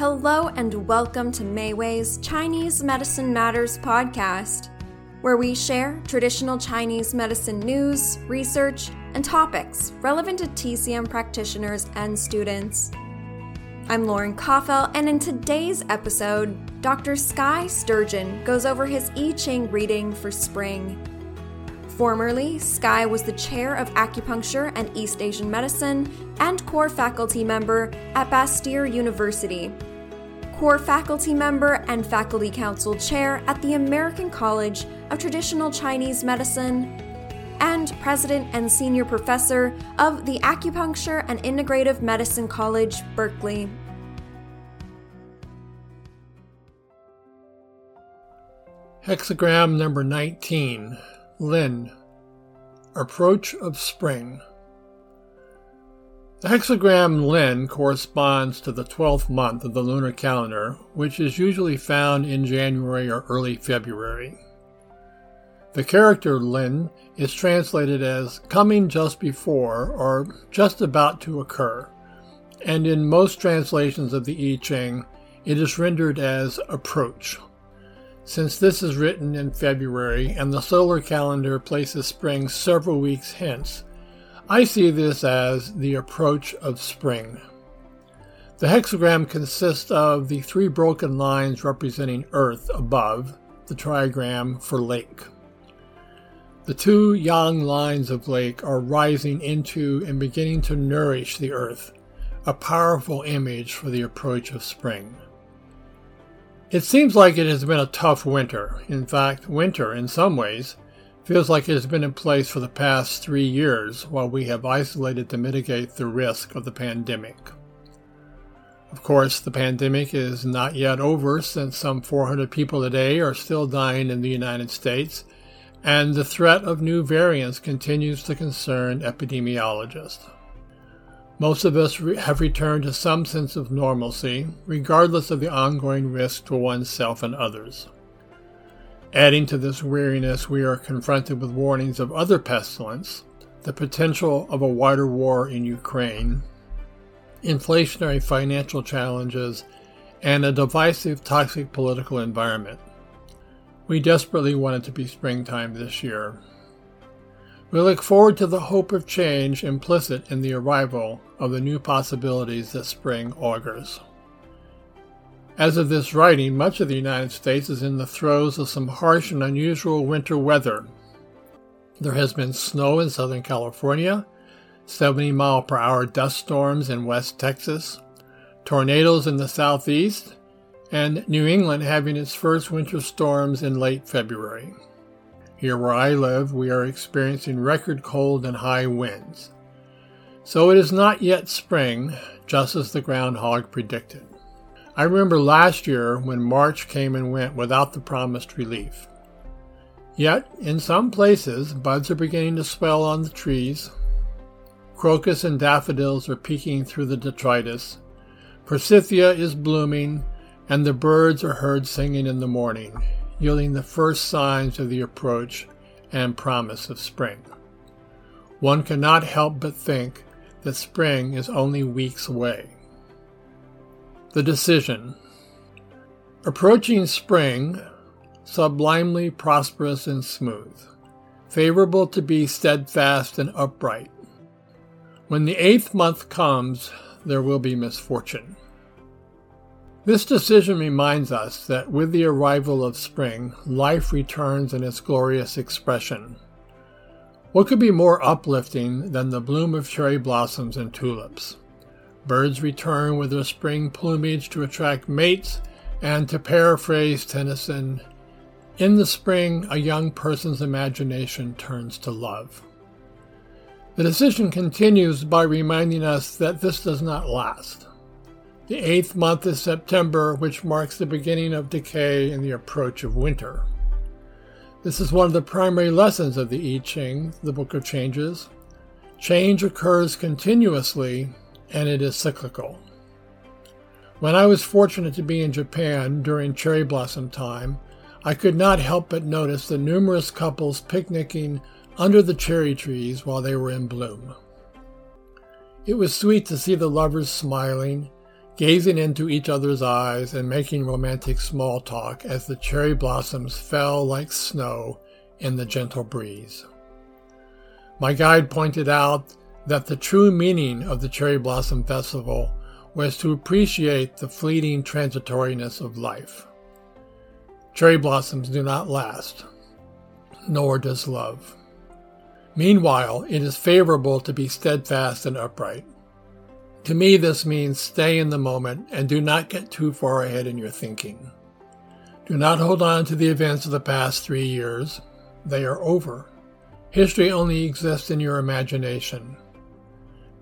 Hello and welcome to Mayway's Chinese Medicine Matters podcast, where we share traditional Chinese medicine news, research, and topics relevant to TCM practitioners and students. I'm Lauren Koffel, and in today's episode, Dr. Skye Sturgeon goes over his I Ching reading for spring. Formerly, Skye was the chair of acupuncture and East Asian medicine and core faculty member at Bastyr University. Core faculty member and faculty council chair at the American College of Traditional Chinese Medicine, and president and senior professor of the Acupuncture and Integrative Medicine College, Berkeley. Hexagram number 19 Lin Approach of Spring. The hexagram Lin corresponds to the 12th month of the lunar calendar, which is usually found in January or early February. The character Lin is translated as coming just before or just about to occur, and in most translations of the I Ching, it is rendered as approach. Since this is written in February and the solar calendar places spring several weeks hence, I see this as the approach of spring. The hexagram consists of the three broken lines representing Earth above, the trigram for lake. The two yang lines of lake are rising into and beginning to nourish the earth, a powerful image for the approach of spring. It seems like it has been a tough winter. In fact, winter, in some ways, feels like it has been in place for the past three years while we have isolated to mitigate the risk of the pandemic. Of course, the pandemic is not yet over since some 400 people a day are still dying in the United States, and the threat of new variants continues to concern epidemiologists. Most of us re- have returned to some sense of normalcy, regardless of the ongoing risk to oneself and others. Adding to this weariness, we are confronted with warnings of other pestilence, the potential of a wider war in Ukraine, inflationary financial challenges, and a divisive, toxic political environment. We desperately want it to be springtime this year. We look forward to the hope of change implicit in the arrival of the new possibilities that spring augurs. As of this writing, much of the United States is in the throes of some harsh and unusual winter weather. There has been snow in Southern California, 70 mile per hour dust storms in West Texas, tornadoes in the southeast, and New England having its first winter storms in late February. Here where I live, we are experiencing record cold and high winds. So it is not yet spring, just as the groundhog predicted. I remember last year when March came and went without the promised relief. Yet, in some places, buds are beginning to swell on the trees. Crocus and daffodils are peeking through the detritus. Forsythia is blooming, and the birds are heard singing in the morning yielding the first signs of the approach and promise of spring. One cannot help but think that spring is only weeks away. The decision. Approaching spring, sublimely prosperous and smooth, favorable to be steadfast and upright. When the eighth month comes, there will be misfortune. This decision reminds us that with the arrival of spring, life returns in its glorious expression. What could be more uplifting than the bloom of cherry blossoms and tulips? Birds return with their spring plumage to attract mates, and to paraphrase Tennyson, in the spring, a young person's imagination turns to love. The decision continues by reminding us that this does not last. The eighth month is September, which marks the beginning of decay and the approach of winter. This is one of the primary lessons of the I Ching, the Book of Changes. Change occurs continuously and it is cyclical. When I was fortunate to be in Japan during cherry blossom time, I could not help but notice the numerous couples picnicking under the cherry trees while they were in bloom. It was sweet to see the lovers smiling gazing into each other's eyes and making romantic small talk as the cherry blossoms fell like snow in the gentle breeze. My guide pointed out that the true meaning of the Cherry Blossom Festival was to appreciate the fleeting transitoriness of life. Cherry blossoms do not last, nor does love. Meanwhile, it is favorable to be steadfast and upright. To me, this means stay in the moment and do not get too far ahead in your thinking. Do not hold on to the events of the past three years. They are over. History only exists in your imagination.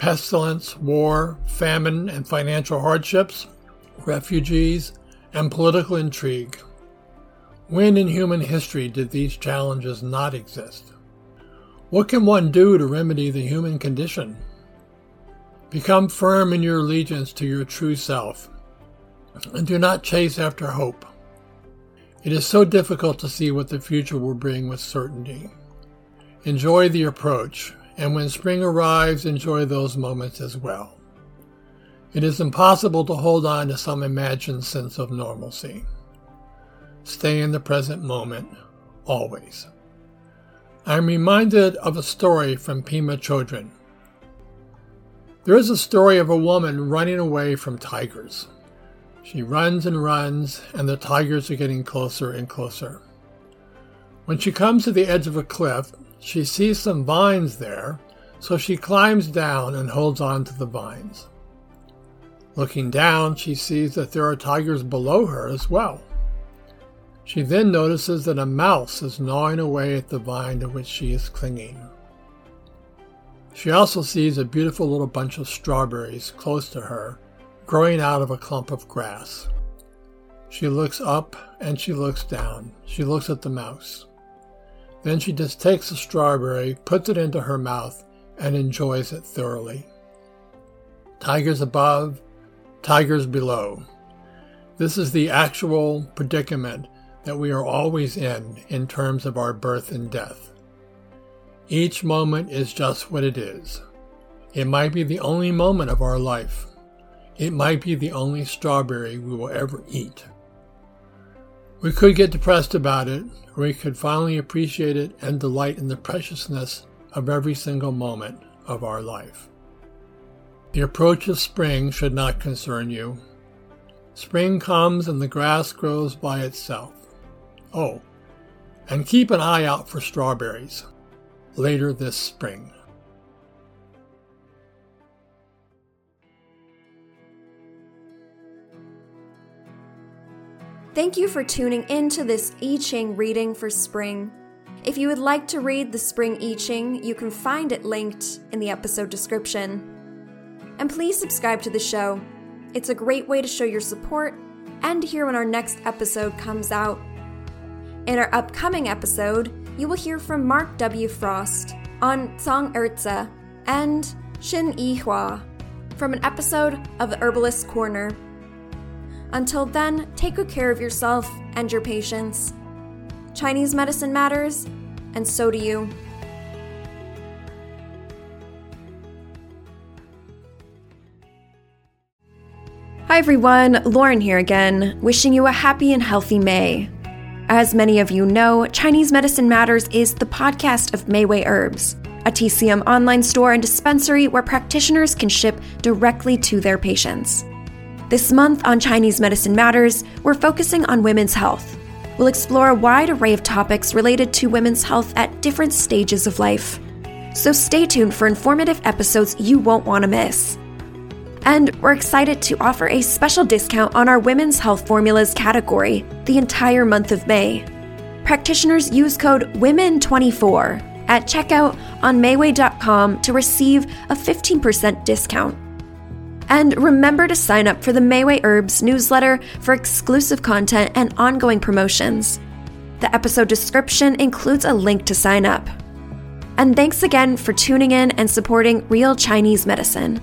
Pestilence, war, famine, and financial hardships, refugees, and political intrigue. When in human history did these challenges not exist? What can one do to remedy the human condition? Become firm in your allegiance to your true self, and do not chase after hope. It is so difficult to see what the future will bring with certainty. Enjoy the approach, and when spring arrives, enjoy those moments as well. It is impossible to hold on to some imagined sense of normalcy. Stay in the present moment, always. I am reminded of a story from Pema Chödrön. There is a story of a woman running away from tigers. She runs and runs, and the tigers are getting closer and closer. When she comes to the edge of a cliff, she sees some vines there, so she climbs down and holds on to the vines. Looking down, she sees that there are tigers below her as well. She then notices that a mouse is gnawing away at the vine to which she is clinging. She also sees a beautiful little bunch of strawberries close to her, growing out of a clump of grass. She looks up and she looks down. She looks at the mouse. Then she just takes a strawberry, puts it into her mouth, and enjoys it thoroughly. Tigers above, tigers below. This is the actual predicament that we are always in in terms of our birth and death. Each moment is just what it is. It might be the only moment of our life. It might be the only strawberry we will ever eat. We could get depressed about it, or we could finally appreciate it and delight in the preciousness of every single moment of our life. The approach of spring should not concern you. Spring comes and the grass grows by itself. Oh, and keep an eye out for strawberries later this spring. Thank you for tuning in to this I Ching reading for spring. If you would like to read the spring I Ching, you can find it linked in the episode description. And please subscribe to the show. It's a great way to show your support and to hear when our next episode comes out. In our upcoming episode, you will hear from Mark W. Frost on Song Erza and Xin Yi Hua from an episode of the Herbalist Corner. Until then, take good care of yourself and your patients. Chinese medicine matters, and so do you. Hi everyone, Lauren here again, wishing you a happy and healthy May. As many of you know, Chinese Medicine Matters is the podcast of Mayway Herbs, a TCM online store and dispensary where practitioners can ship directly to their patients. This month on Chinese Medicine Matters, we're focusing on women's health. We'll explore a wide array of topics related to women's health at different stages of life. So stay tuned for informative episodes you won't want to miss. And we're excited to offer a special discount on our women's health formulas category the entire month of May. Practitioners use code WOMEN24 at checkout on Mayway.com to receive a 15% discount. And remember to sign up for the Mayway Herbs newsletter for exclusive content and ongoing promotions. The episode description includes a link to sign up. And thanks again for tuning in and supporting Real Chinese Medicine.